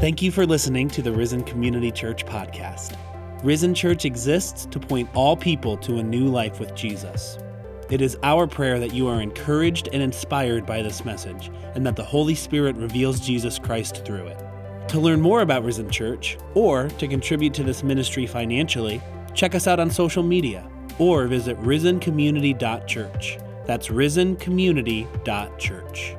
Thank you for listening to the Risen Community Church podcast. Risen Church exists to point all people to a new life with Jesus. It is our prayer that you are encouraged and inspired by this message, and that the Holy Spirit reveals Jesus Christ through it. To learn more about Risen Church, or to contribute to this ministry financially, check us out on social media or visit risencommunity.church. That's risencommunity.church.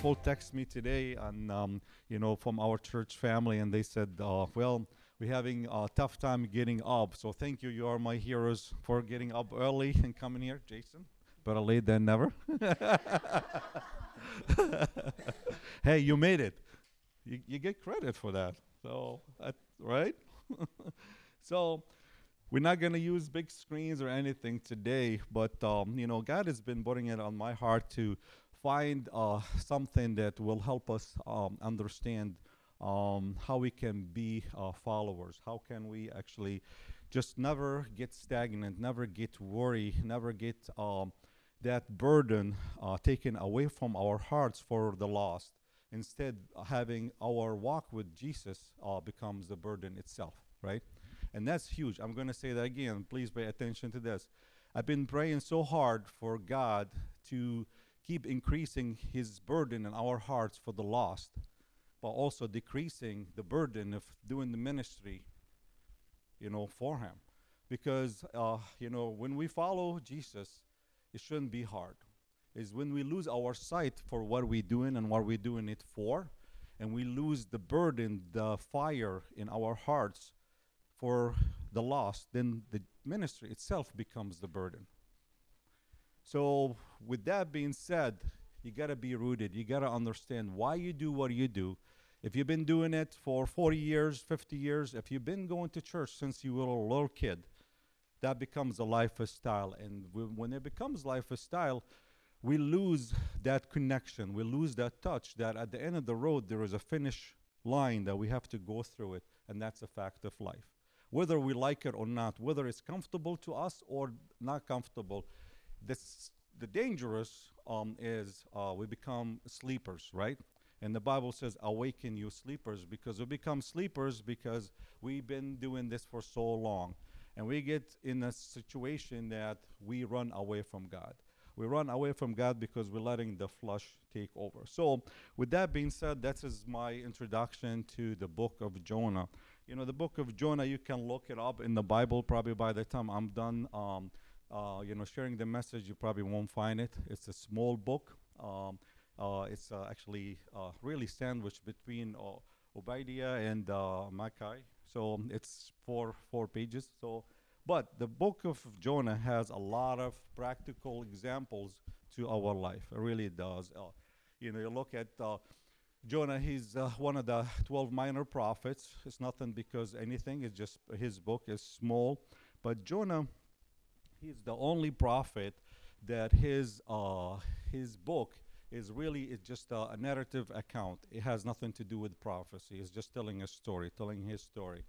people text me today and um, you know from our church family and they said uh, well we're having a tough time getting up. So thank you. You are my heroes for getting up early and coming here jason. Better late than never. Hey you made it. You, you get credit for that. So that, right? So we're not going to use big screens or anything today but um, you know god has been putting it on my heart to find uh, something that will help us um, understand um, how we can be uh, followers. How can we actually just never get stagnant, never get worried, never get um, that burden uh, taken away from our hearts for the lost. Instead, having our walk with Jesus uh, becomes the burden itself, right? And that's huge. I'm going to say that again. Please pay attention to this. I've been praying so hard for God to keep increasing his burden in our hearts for the lost, but also decreasing the burden of doing the ministry, you know, for him. Because, uh, you know, when we follow Jesus, it shouldn't be hard. Is when we lose our sight for what we're doing and what we're doing it for, and we lose the burden, the fire in our hearts for the lost, then the ministry itself becomes the burden. So, with that being said, you got to be rooted. You got to understand why you do what you do. If you've been doing it for 40 years, 50 years, if you've been going to church since you were a little kid, that becomes a lifestyle. And when it becomes lifestyle, we lose that connection. We lose that touch that at the end of the road, there is a finish line that we have to go through it. And that's a fact of life. Whether we like it or not, whether it's comfortable to us or not comfortable, this, the dangerous um, is uh, we become sleepers, right? And the Bible says, awaken you sleepers, because we become sleepers because we've been doing this for so long. And we get in a situation that we run away from God. We run away from God because we're letting the flesh take over. So, with that being said, that is my introduction to the book of Jonah. You know, the book of Jonah, you can look it up in the Bible probably by the time I'm done. Um, uh, you know, sharing the message, you probably won't find it. It's a small book. Um, uh, it's uh, actually uh, really sandwiched between uh, Obadiah and uh, Malachi. So it's four four pages. So, but the book of Jonah has a lot of practical examples to our life. It really does. You know, you look at Jonah. He's uh, one of the twelve minor prophets. It's nothing because anything. It's just his book is small, but Jonah he's the only prophet that his uh, his book is really it's just a, a narrative account. It has nothing to do with prophecy. It's just telling a story, telling his story.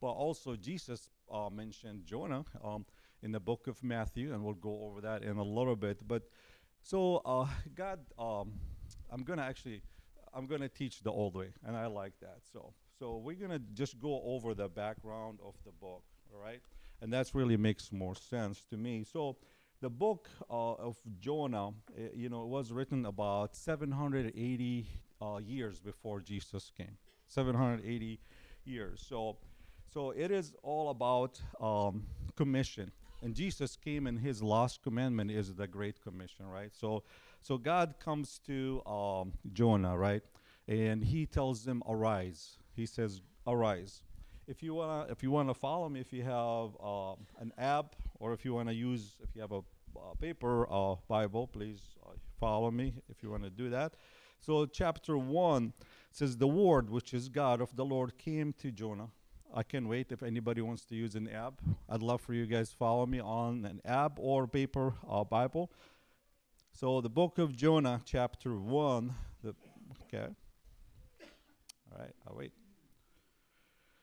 But also Jesus uh, mentioned Jonah um, in the book of Matthew, and we'll go over that in a little bit. But so uh, God, um, I'm gonna actually I'm gonna teach the old way, and I like that. So so we're gonna just go over the background of the book, all right? And that's really makes more sense to me. So, the book uh, of Jonah, uh, you know, was written about 780 uh, years before Jesus came. 780 years. So, so it is all about um, commission. And Jesus came, and His last commandment is the Great Commission, right? So, so God comes to um, Jonah, right, and He tells them, "Arise." He says, "Arise." If you wanna if you wanna follow me, if you have uh, an app or if you wanna use if you have a uh, paper uh, Bible, please uh, follow me if you wanna do that. So chapter one says the word which is God of the Lord came to Jonah. I can't wait if anybody wants to use an app. I'd love for you guys follow me on an app or paper uh, Bible. So the book of Jonah, chapter one. The okay. All right, I'll wait.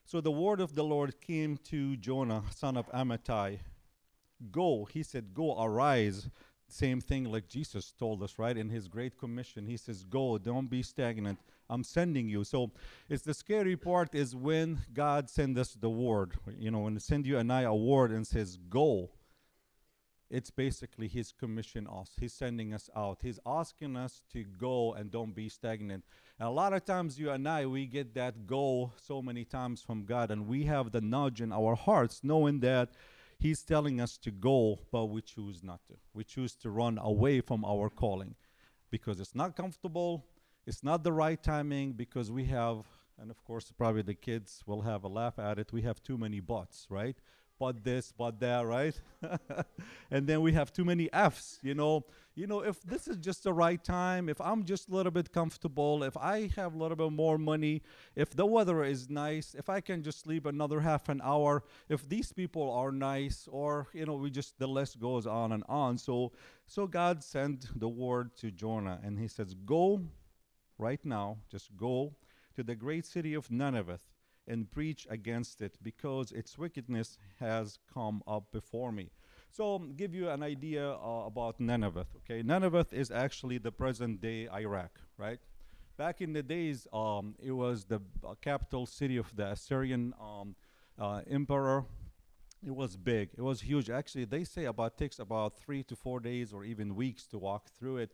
So the word of the Lord came to Jonah, son of Amittai. Go. He said, Go, arise. Same thing like Jesus told us, right? In his Great Commission, he says, Go, don't be stagnant. I'm sending you. So it's the scary part is when God sends us the word. You know, when he send you and I a word and says, Go, it's basically his commission us. He's sending us out. He's asking us to go and don't be stagnant. And a lot of times you and I we get that go so many times from God and we have the nudge in our hearts knowing that he's telling us to go but we choose not to. We choose to run away from our calling because it's not comfortable, it's not the right timing because we have and of course probably the kids will have a laugh at it. We have too many buts, right? But this, but that, right? and then we have too many F's, you know. You know, if this is just the right time, if I'm just a little bit comfortable, if I have a little bit more money, if the weather is nice, if I can just sleep another half an hour, if these people are nice, or you know, we just the list goes on and on. So so God sent the word to Jonah and he says, Go right now, just go to the great city of Nineveh and preach against it because its wickedness has come up before me. So, um, give you an idea uh, about Nineveh. Okay, Nineveh is actually the present day Iraq, right? Back in the days, um, it was the uh, capital city of the Assyrian um, uh, emperor. It was big. It was huge. Actually, they say about takes about three to four days or even weeks to walk through it.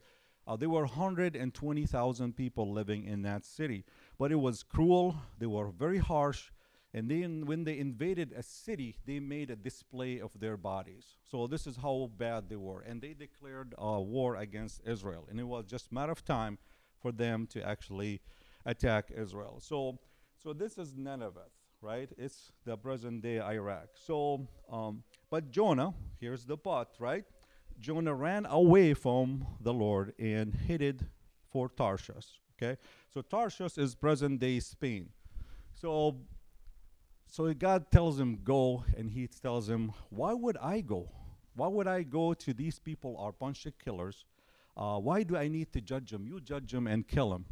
Uh, there were 120,000 people living in that city. But it was cruel, they were very harsh, and then when they invaded a city, they made a display of their bodies. So this is how bad they were. And they declared a war against Israel. And it was just a matter of time for them to actually attack Israel. So, so this is Nineveh, right? It's the present day Iraq. So, um, but Jonah, here's the but, right? Jonah ran away from the Lord and headed for Tarshish. Okay, so Tarshish is present day Spain. So, so God tells him go, and he tells him, why would I go? Why would I go to these people are bunch of killers? Uh, why do I need to judge them? You judge them and kill them.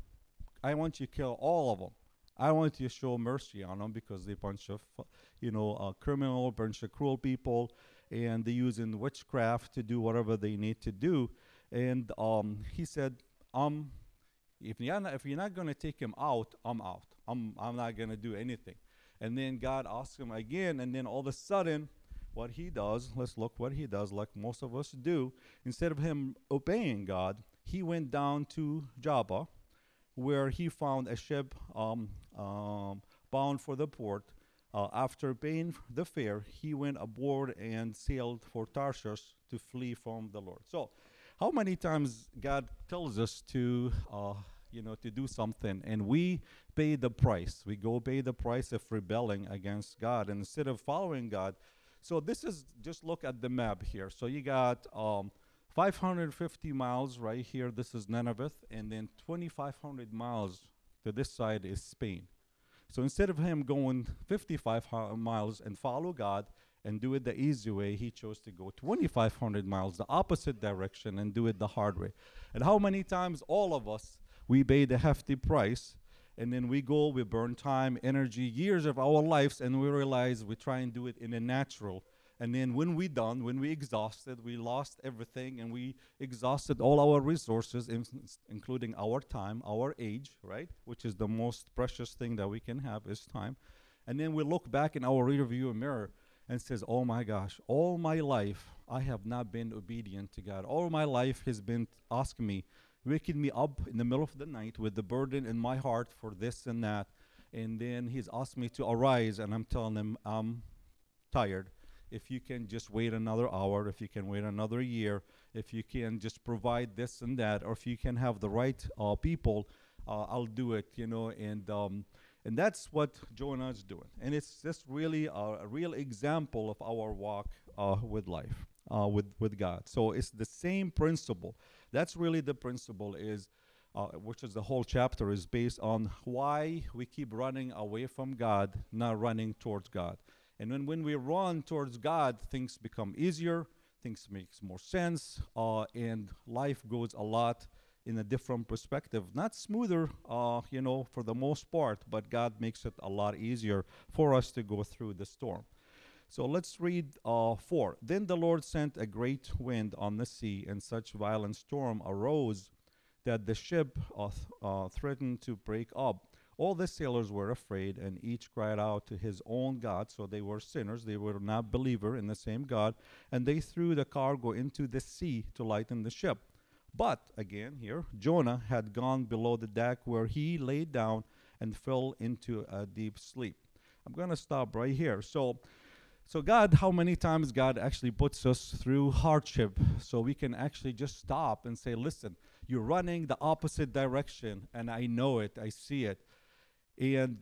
I want you to kill all of them. I want you to show mercy on them because they're a bunch of, you know, uh, criminal, bunch of cruel people, and they're using witchcraft to do whatever they need to do. And um, he said, um, if you're not, if you're not going to take him out, I'm out. I'm, I'm not going to do anything. And then God asks him again, and then all of a sudden, what he does, let's look what he does, like most of us do. Instead of him obeying God, he went down to Joppa, where he found a ship um, um, bound for the port. Uh, after paying the fare, he went aboard and sailed for Tarshish to flee from the Lord. So, how many times God tells us to uh, you know, to do something, and we pay the price. We go pay the price of rebelling against God instead of following God. So this is just look at the map here. So you got um, 550 miles right here. This is Nineveh, and then 2,500 miles to this side is Spain. So instead of him going 55 miles and follow God and do it the easy way, he chose to go 2,500 miles the opposite direction and do it the hard way. And how many times all of us we pay the hefty price and then we go we burn time energy years of our lives and we realize we try and do it in a natural. And then when we done when we exhausted we lost everything and we exhausted all our resources in, including our time our age right? Which is the most precious thing that we can have is time. And then we look back in our rear view mirror and says oh my gosh all my life i have not been obedient to god. All my life has been asking me waking me up in the middle of the night with the burden in my heart for this and that. And then he's asked me to arise, and I'm telling him, I'm tired. If you can just wait another hour, if you can wait another year, if you can just provide this and that, or if you can have the right uh, people, uh, I'll do it, you know. And um, and that's what Jonah is doing. And it's just really a, a real example of our walk uh, with life, uh, with with God. So it's the same principle. That's really the principle is, uh, which is the whole chapter is based on why we keep running away from God, not running towards God. And when, when we run towards God, things become easier, things makes more sense, uh, and life goes a lot in a different perspective. Not smoother, uh, you know, for the most part, but God makes it a lot easier for us to go through the storm. So let's read uh, 4. Then the Lord sent a great wind on the sea, and such violent storm arose that the ship uh, th- uh, threatened to break up. All the sailors were afraid, and each cried out to his own God. So they were sinners; they were not believer in the same God, and they threw the cargo into the sea to lighten the ship. But again, here Jonah had gone below the deck, where he lay down and fell into a deep sleep. I'm going to stop right here. So. So God, how many times God actually puts us through hardship so we can actually just stop and say, listen, you're running the opposite direction and I know it, I see it. And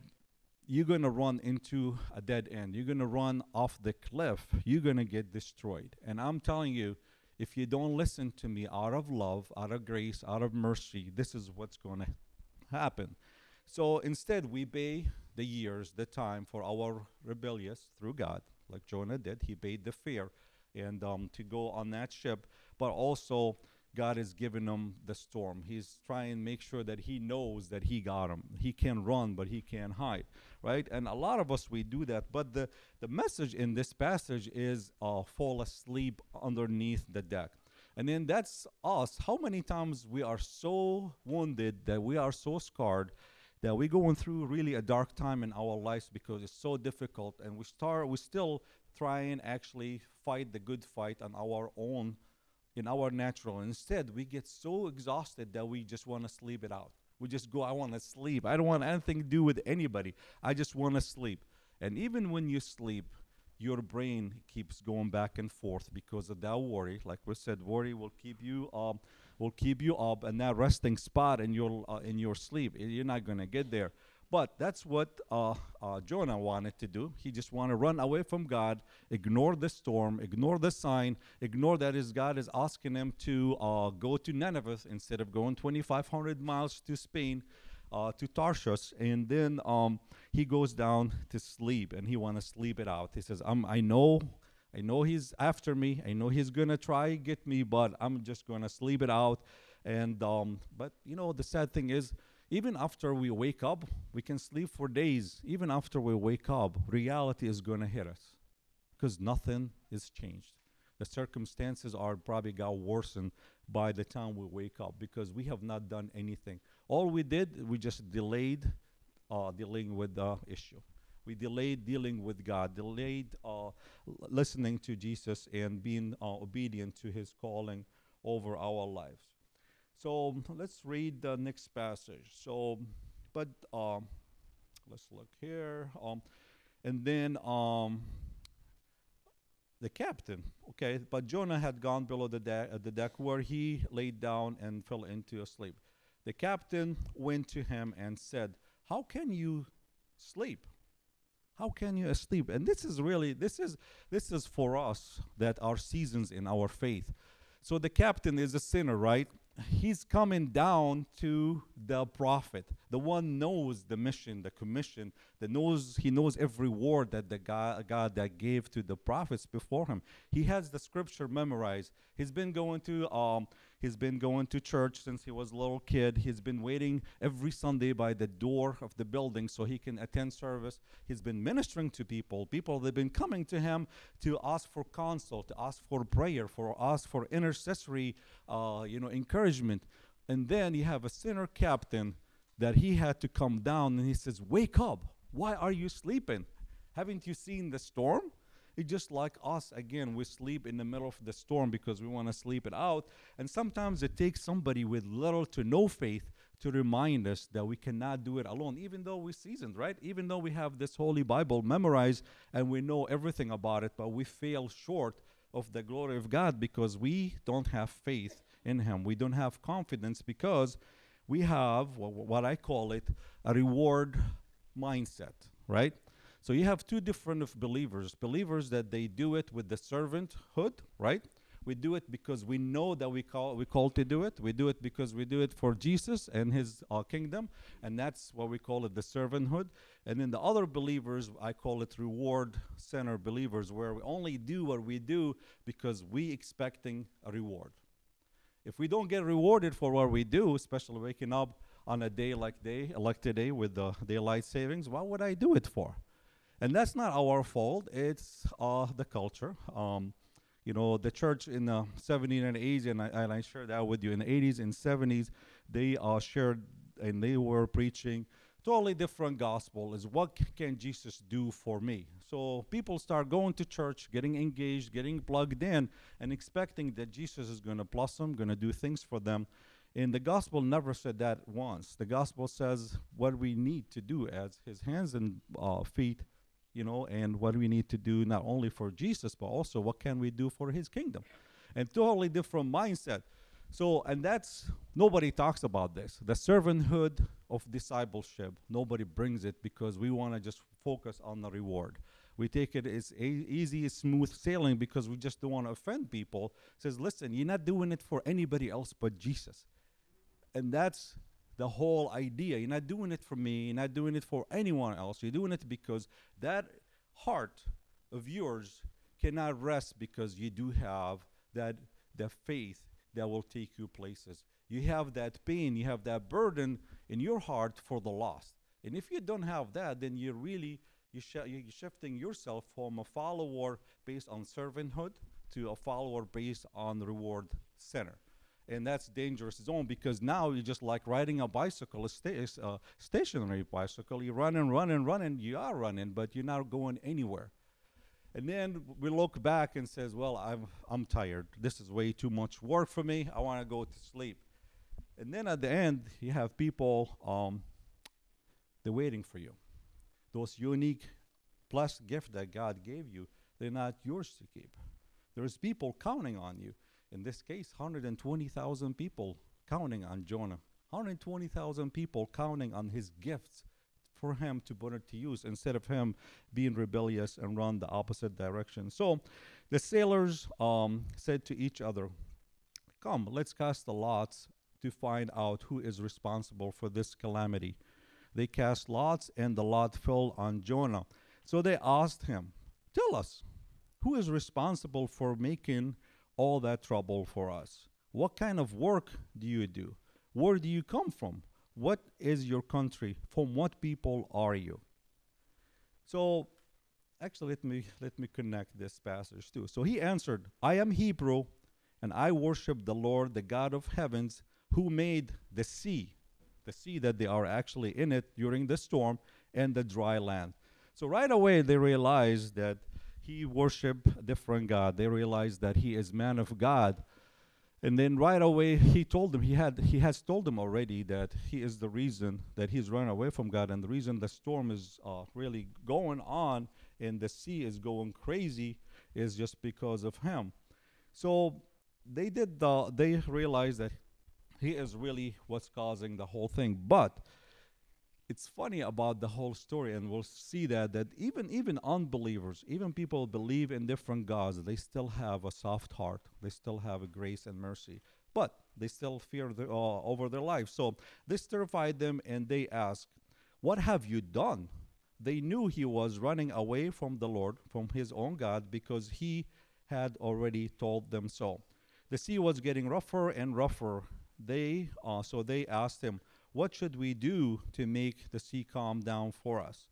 you're going to run into a dead end. You're going to run off the cliff. You're going to get destroyed. And I'm telling you, if you don't listen to me out of love, out of grace, out of mercy, this is what's going to happen. So instead, we pay the years, the time for our rebellious through God, like Jonah did. He paid the fare and um, to go on that ship, but also God is giving him the storm. He's trying to make sure that he knows that he got him. He can run, but he can't hide, right? And a lot of us we do that. But the the message in this passage is uh, fall asleep underneath the deck. And then that's us. How many times we are so wounded that we are so scarred that we're going through really a dark time in our lives because it's so difficult, and we start we still try and actually fight the good fight on our own in our natural. Instead, we get so exhausted that we just want to sleep it out. We just go, I want to sleep. I don't want anything to do with anybody. I just want to sleep. And even when you sleep, your brain keeps going back and forth because of that worry. Like we said, worry will keep you um, will keep you up, and that resting spot in your uh, in your sleep, you're not going to get there. But that's what uh, uh, Jonah wanted to do. He just wanted to run away from God, ignore the storm, ignore the sign, ignore that his God is asking him to uh, go to Nineveh instead of going 2,500 miles to Spain, uh, to Tarshish. And then um, he goes down to sleep, and he want to sleep it out. He says, um, "I know." I know he's after me. I know he's gonna try get me, but I'm just gonna sleep it out. And um, but you know the sad thing is, even after we wake up, we can sleep for days. Even after we wake up, reality is to hit us because nothing is changed. The circumstances are probably got worsened by the time we wake up because we have not done anything. All we did, we just delayed uh, dealing with the issue. We delayed dealing with God, delayed uh, listening to Jesus and being uh, obedient to His calling over our lives. So let's read the next passage. So, but um, let's look here. Um, and then um, the captain, okay, but Jonah had gone below the, deck, uh, the deck where he laid down and fell into a sleep. The captain went to him and said, How can you sleep? How can you sleep? And this is really this is this is for us that are seasons in our faith. So the captain is a sinner, right? he's coming down to the prophet the one knows the mission the commission that knows he knows every word that the god, god that gave to the prophets before him he has the scripture memorized he's been going to um, He's been going to church since he was a little kid. He's been waiting every Sunday by the door of the building so he can attend service. He's been ministering to people. People they've been coming to him to ask for counsel, to ask for prayer, for ask for intercessory, uh, you know, encouragement. And then you have a sinner captain that he had to come down and he says, "Wake up! Why are you sleeping? Haven't you seen the storm?" It's just like us, again, we sleep in the middle of the storm because we want to sleep it out. And sometimes it takes somebody with little to no faith to remind us that we cannot do it alone, even though we're seasoned, right? Even though we have this Holy Bible memorized and we know everything about it, but we fail short of the glory of God because we don't have faith in Him. We don't have confidence because we have what I call it a reward mindset, right? So you have two different of believers. Believers that they do it with the servanthood, right? We do it because we know that we call we call to do it. We do it because we do it for Jesus and His uh, kingdom, and that's what we call it the servanthood. And then the other believers, I call it reward center believers, where we only do what we do because we expecting a reward. If we don't get rewarded for what we do, especially waking up on a day like day like today with the daylight savings, what would I do it for? And that's not our fault. It's uh, the culture. Um, you know, the church in the 70s and 80s, and I, and I shared that with you in the 80s and 70s, they uh, shared and they were preaching totally different gospel is what can jesus do for me so people start going to church getting engaged getting plugged in and expecting that jesus is going to blossom going to do things for them and the gospel never said that once the gospel says what we need to do as his hands and uh, feet you know and what we need to do not only for jesus but also what can we do for his kingdom and totally different mindset so, and that's nobody talks about this. The servanthood of discipleship, nobody brings it because we want to just focus on the reward. We take it as a- easy, smooth sailing because we just don't want to offend people. Says, listen, you're not doing it for anybody else but Jesus. And that's the whole idea. You're not doing it for me, you're not doing it for anyone else. You're doing it because that heart of yours cannot rest because you do have that the faith that will take you places. You have that pain, you have that burden in your heart for the lost. And if you don't have that, then you're really you sh- you're shifting yourself from a follower based on servanthood to a follower based on reward center. And that's dangerous zone because now you're just like riding a bicycle, a sta- uh, stationary bicycle. You run and run and run and you are running, but you're not going anywhere. And then we look back and says, "Well, I'm I'm tired. This is way too much work for me. I want to go to sleep." And then at the end, you have people um, they're waiting for you. Those unique plus gift that God gave you, they're not yours to keep. There's people counting on you. In this case, 120,000 people counting on Jonah. 120,000 people counting on his gifts for him to put it to use instead of him being rebellious and run the opposite direction. So the sailors um, said to each other, Come, let's cast the lots to find out who is responsible for this calamity. They cast lots, and the lot fell on Jonah. So they asked him, Tell us, who is responsible for making all that trouble for us? What kind of work do you do? Where do you come from? What is your country? From what people are you? So actually let me let me connect this passage too. So he answered, I am Hebrew, and I worship the Lord, the God of heavens, who made the sea, the sea that they are actually in it during the storm, and the dry land. So right away they realized that he worshiped a different God. They realized that he is man of God. And then right away he told them he had he has told them already that he is the reason that he's run away from God and the reason the storm is uh, really going on and the sea is going crazy is just because of him. So they did the they realized that he is really what's causing the whole thing. But it's funny about the whole story and we'll see that that even even unbelievers even people believe in different gods they still have a soft heart they still have a grace and mercy but they still fear the, uh, over their life. So this terrified them and they asked what have you done? They knew he was running away from the lord from his own god because he had already told them so. The sea was getting rougher and rougher. They uh, so they asked him what should we do to make the sea calm down for us?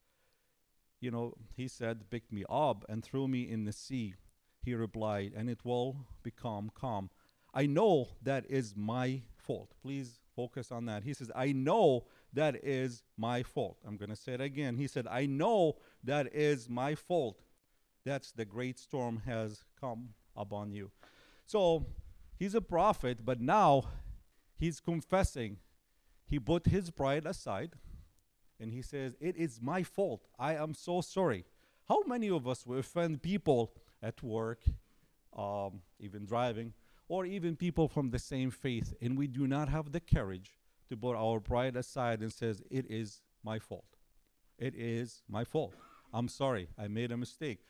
You know, he said, Pick me up and throw me in the sea. He replied, And it will become calm. I know that is my fault. Please focus on that. He says, I know that is my fault. I'm going to say it again. He said, I know that is my fault. That's the great storm has come upon you. So he's a prophet, but now he's confessing he put his pride aside and he says, It is my fault. I am so sorry. How many of us will offend people at work, um, even driving, or even people from the same faith, and we do not have the courage to put our pride aside and says, It is my fault. It is my fault. I'm sorry. I made a mistake.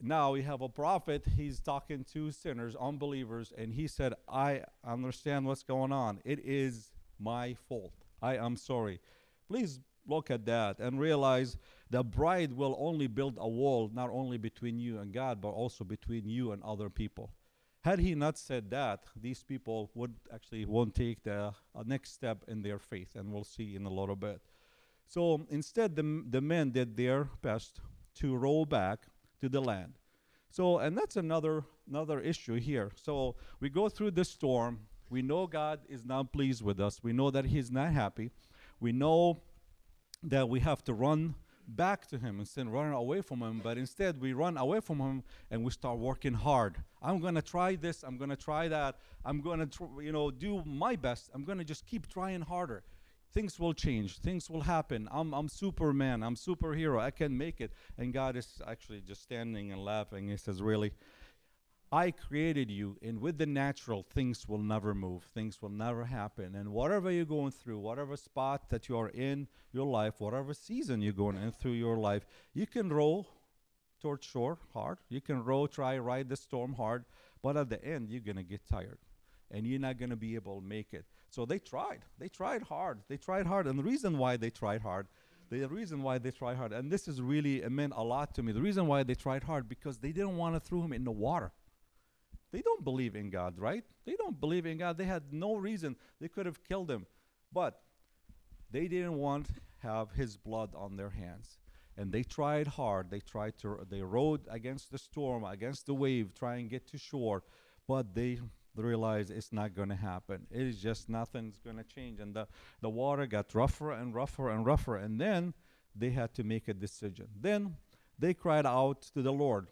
Now we have a prophet. He's talking to sinners, unbelievers, and he said, I understand what's going on. It is my fault. I am sorry. Please look at that and realize the bride will only build a wall not only between you and God, but also between you and other people. Had he not said that, these people would actually won't take the uh, next step in their faith, and we'll see in a little bit. So instead, the, the men did their best to roll back to the land. So, and that's another another issue here. So we go through this storm. We know God is not pleased with us. We know that He's not happy. We know that we have to run back to him instead of running away from him but instead we run away from him and we start working hard. I'm going to try this i'm going to try that i'm going to tr- you know do my best. I'm going to just keep trying harder. Things will change things will happen. I'm i'm superman i'm superhero i can make it. And god is actually just standing and laughing. He says really I created you, and with the natural, things will never move, things will never happen. And whatever you're going through, whatever spot that you are in your life, whatever season you're going in through your life, you can row towards shore hard. You can row, try, ride the storm hard, but at the end, you're going to get tired and you're not going to be able to make it. So they tried. They tried hard. They tried hard. And the reason why they tried hard, the reason why they tried hard, and this is really, meant a lot to me. The reason why they tried hard, because they didn't want to throw him in the water. They don't believe in God, right? They don't believe in God. They had no reason. They could have killed him. But they didn't want have his blood on their hands. And they tried hard. They tried to they rowed against the storm, against the wave, try and get to shore, but they realized it's not going to happen. It is just nothing's going to change. And the, the water got rougher and rougher and rougher. And then they had to make a decision. Then they cried out to the Lord.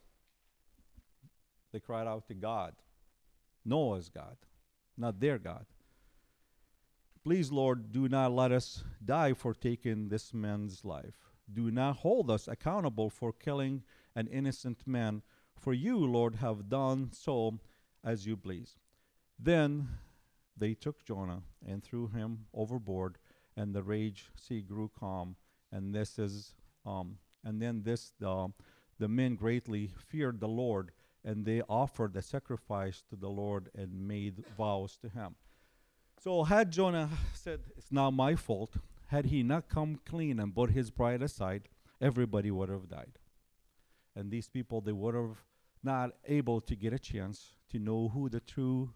They cried out to God, Noah's God, not their God. Please, Lord, do not let us die for taking this man's life. Do not hold us accountable for killing an innocent man, for you, Lord, have done so as you please. Then they took Jonah and threw him overboard, and the rage sea grew calm. And this is, um, and then this, uh, the men greatly feared the Lord and they offered a sacrifice to the Lord and made vows to him. So, had Jonah said, It's not my fault, had he not come clean and put his pride aside, everybody would have died. And these people, they would have not able to get a chance to know who the true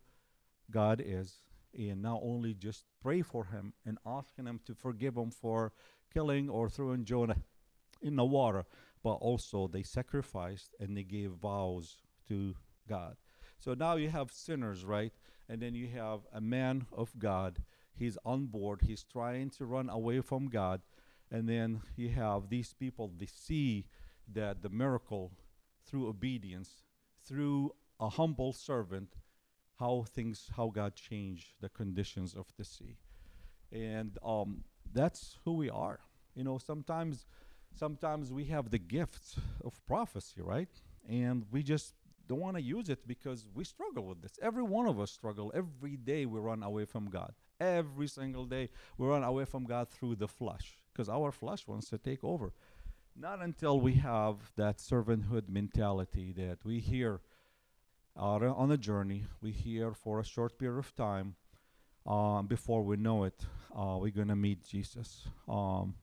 God is and not only just pray for him and asking him to forgive him for killing or throwing Jonah in the water, but also they sacrificed and they gave vows to God. So now you have sinners, right? And then you have a man of God. He's on board. He's trying to run away from God. And then you have these people, they see that the miracle through obedience, through a humble servant, how things, how God changed the conditions of the sea. And um, that's who we are. You know, sometimes, sometimes we have the gifts of prophecy, right? And we just don't want to use it because we struggle with this. Every one of us struggle. Every day we run away from God. Every single day we run away from God through the flesh because our flesh wants to take over. Not until we have that servanthood mentality that we hear out on a journey, we hear for a short period of time. Um, before we know it, uh, we're going to meet Jesus. Um,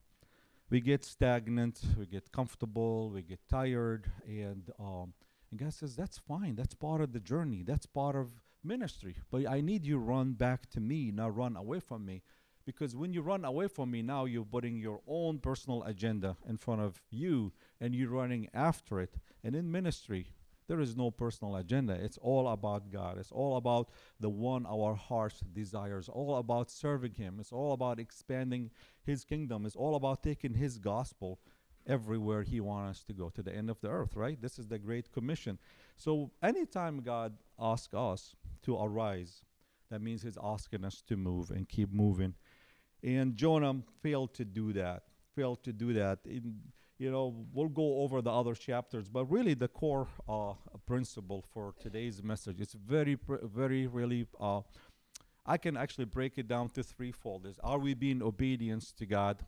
we get stagnant, we get comfortable, we get tired, and um, and God says, That's fine. That's part of the journey. That's part of ministry. But I need you run back to me, not run away from me. Because when you run away from me, now you're putting your own personal agenda in front of you and you're running after it. And in ministry, there is no personal agenda. It's all about God. It's all about the one our hearts desires. All about serving Him. It's all about expanding His kingdom. It's all about taking His gospel everywhere he wants us to go to the end of the earth right? This is the great commission. So anytime god asks us to arise that means he's asking us to move and keep moving. And jonah failed to do that failed to do that. In, you know we'll go over the other chapters but really the core uh, principle for today's message. Is very very really uh, i can actually break it down to threefold. Is are we being obedience to god?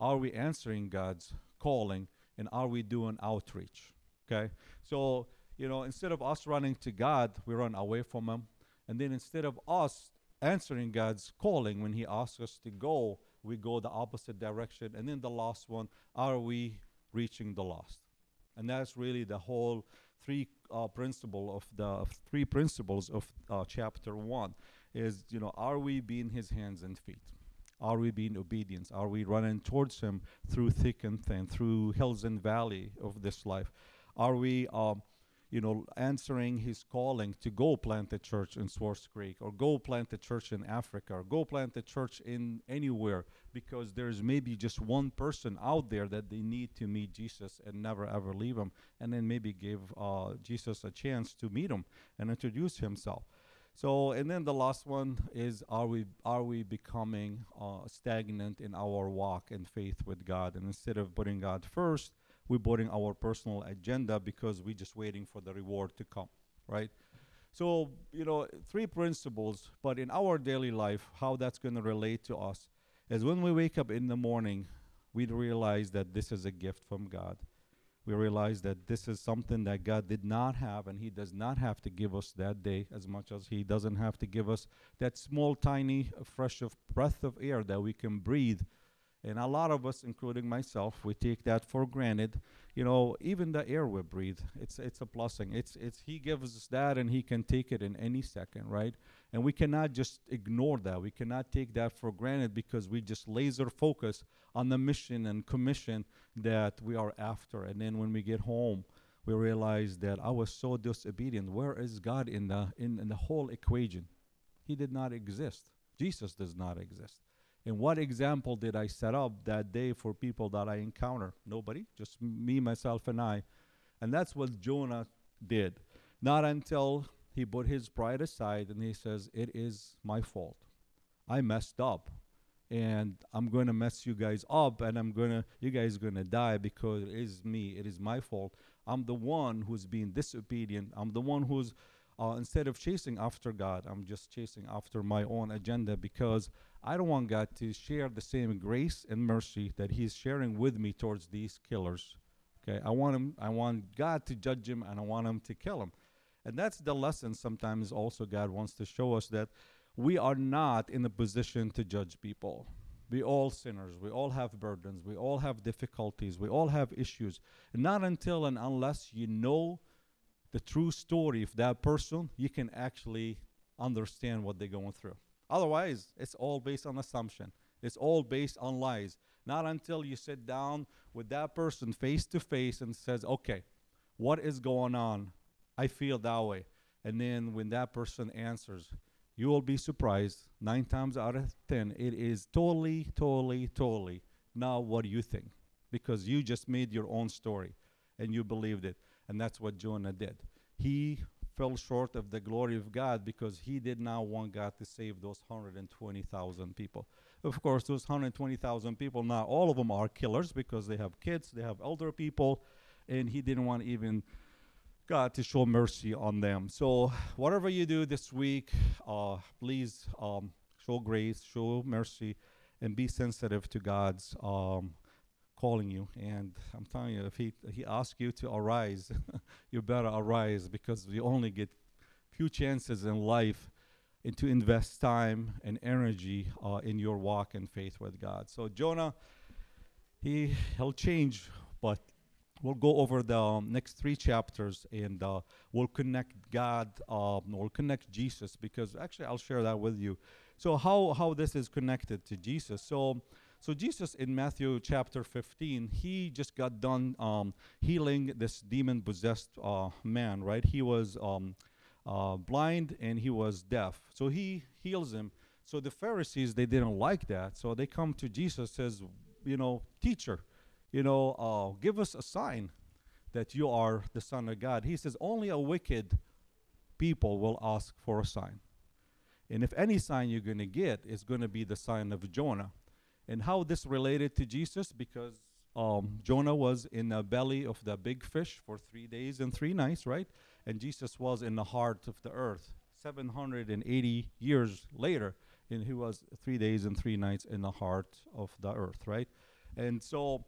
Are we answering god's calling and are we doing outreach? Okay? So, you know, instead of us running to God, we run away from Him. And then instead of us answering God's calling when He asks us to go, we go the opposite direction. And then the last one, are we reaching the lost? And that's really the whole three uh, principle of the three principles of uh, chapter one is you know are we being his hands and feet Are we being obedient? Are we running towards Him through thick and thin, through hills and valley of this life? Are we, um, you know, answering His calling to go plant a church in Swartz Creek, or go plant a church in Africa, or go plant a church in anywhere? Because there's maybe just one person out there that they need to meet Jesus and never ever leave Him, and then maybe give uh, Jesus a chance to meet Him and introduce Himself. So, and then the last one is: Are we are we becoming uh, stagnant in our walk and faith with God? And instead of putting God first, we're putting our personal agenda because we're just waiting for the reward to come, right? So, you know, three principles, but in our daily life, how that's going to relate to us is when we wake up in the morning, we realize that this is a gift from God. We realize that this is something that God did not have, and He does not have to give us that day as much as He doesn't have to give us that small, tiny, fresh of breath of air that we can breathe and a lot of us, including myself, we take that for granted. You know, even the air we breathe, it's it's a blessing. It's it's He gives us that, and He can take it in any second, right? And we cannot just ignore that. We cannot take that for granted because we just laser focus on the mission and commission that we are after. And then when we get home, we realize that I was so disobedient. Where is God in the in, in the whole equation? He did not exist. Jesus does not exist. And what example did I set up that day for people that I encounter? Nobody, just me, myself, and I. And that's what Jonah did. Not until he put his pride aside and he says, It is my fault. I messed up. And I'm going to mess you guys up, and I'm going to, you guys going to die because it is me. It is my fault. I'm the one who's being disobedient. I'm the one who's, uh, instead of chasing after God, I'm just chasing after my own agenda because I don't want God to share the same grace and mercy that He's sharing with me towards these killers. Okay, I want him. I want God to judge him, and I want him to kill him. And that's the lesson. Sometimes also God wants to show us that we are not in a position to judge people. We all sinners. We all have burdens. We all have difficulties. We all have issues. Not until and unless you know the true story of that person, you can actually understand what they're going through. Otherwise, it's all based on assumption. It's all based on lies. Not until you sit down with that person face to face and says, "Okay, what is going on? I feel that way." And then when that person answers, you will be surprised. Nine times out of ten, it is totally, totally, totally not what you think, because you just made your own story and you believed it. And that's what Jonah did. He fell short of the glory of God because he did not want God to save those 120,000 people. Of course, those 120,000 people, not all of them are killers because they have kids, they have elder people, and he didn't want even God to show mercy on them. So, whatever you do this week, uh, please um, show grace, show mercy, and be sensitive to God's um, calling you. And I'm telling you, if he he asks you to arise, you better arise because you only get few chances in life and to invest time and energy uh, in your walk and faith with God. So Jonah, he he'll change, but we'll go over the um, next three chapters and uh, we'll connect God, um, we'll connect Jesus because actually I'll share that with you. So how how this is connected to Jesus? So so Jesus in Matthew chapter 15, he just got done um, healing this demon-possessed uh, man, right? He was um, uh, blind and he was deaf. So he heals him. So the Pharisees they didn't like that. So they come to Jesus says, you know, teacher, you know, uh, give us a sign that you are the Son of God. He says only a wicked people will ask for a sign. And if any sign you're going to get is going to be the sign of Jonah. And how this related to Jesus? Because um, Jonah was in the belly of the big fish for three days and three nights, right? And Jesus was in the heart of the earth 780 years later, and he was three days and three nights in the heart of the earth, right? And so,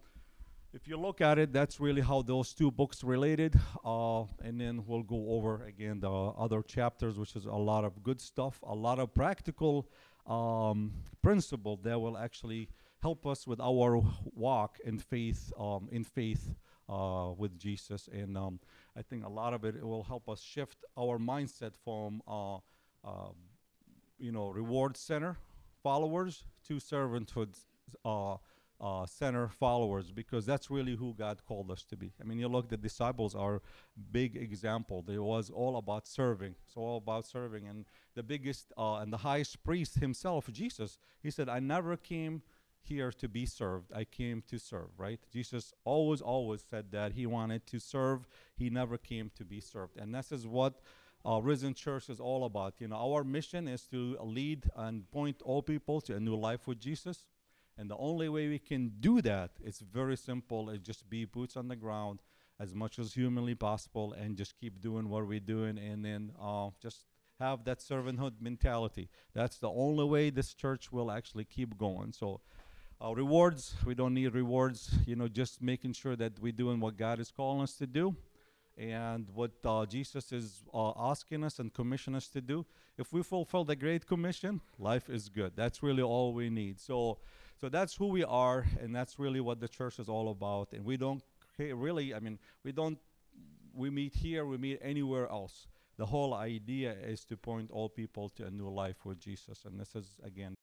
if you look at it, that's really how those two books related. Uh, and then we'll go over again the other chapters, which is a lot of good stuff, a lot of practical um, principle that will actually help us with our walk in faith, um, in faith uh, with Jesus. And um, I think a lot of it, it, will help us shift our mindset from, uh, uh, you know, reward center followers to servanthood uh, center followers because that's really who God called us to be. I mean, you look, the disciples are big example. They was all about serving. It's all about serving. And the biggest uh, and the highest priest himself, Jesus, he said, I never came here to be served. I came to serve, right? Jesus always, always said that he wanted to serve. He never came to be served. And this is what uh, Risen Church is all about. You know, our mission is to lead and point all people to a new life with Jesus. And the only way we can do that is very simple. It's just be boots on the ground as much as humanly possible and just keep doing what we're doing and then uh, just have that servanthood mentality. That's the only way this church will actually keep going. So uh, rewards, we don't need rewards. You know, just making sure that we're doing what God is calling us to do and what uh, Jesus is uh, asking us and commissioning us to do. If we fulfill the Great Commission, life is good. That's really all we need. So so that's who we are, and that's really what the church is all about. And we don't really, I mean, we don't, we meet here, we meet anywhere else. The whole idea is to point all people to a new life with Jesus. And this is, again,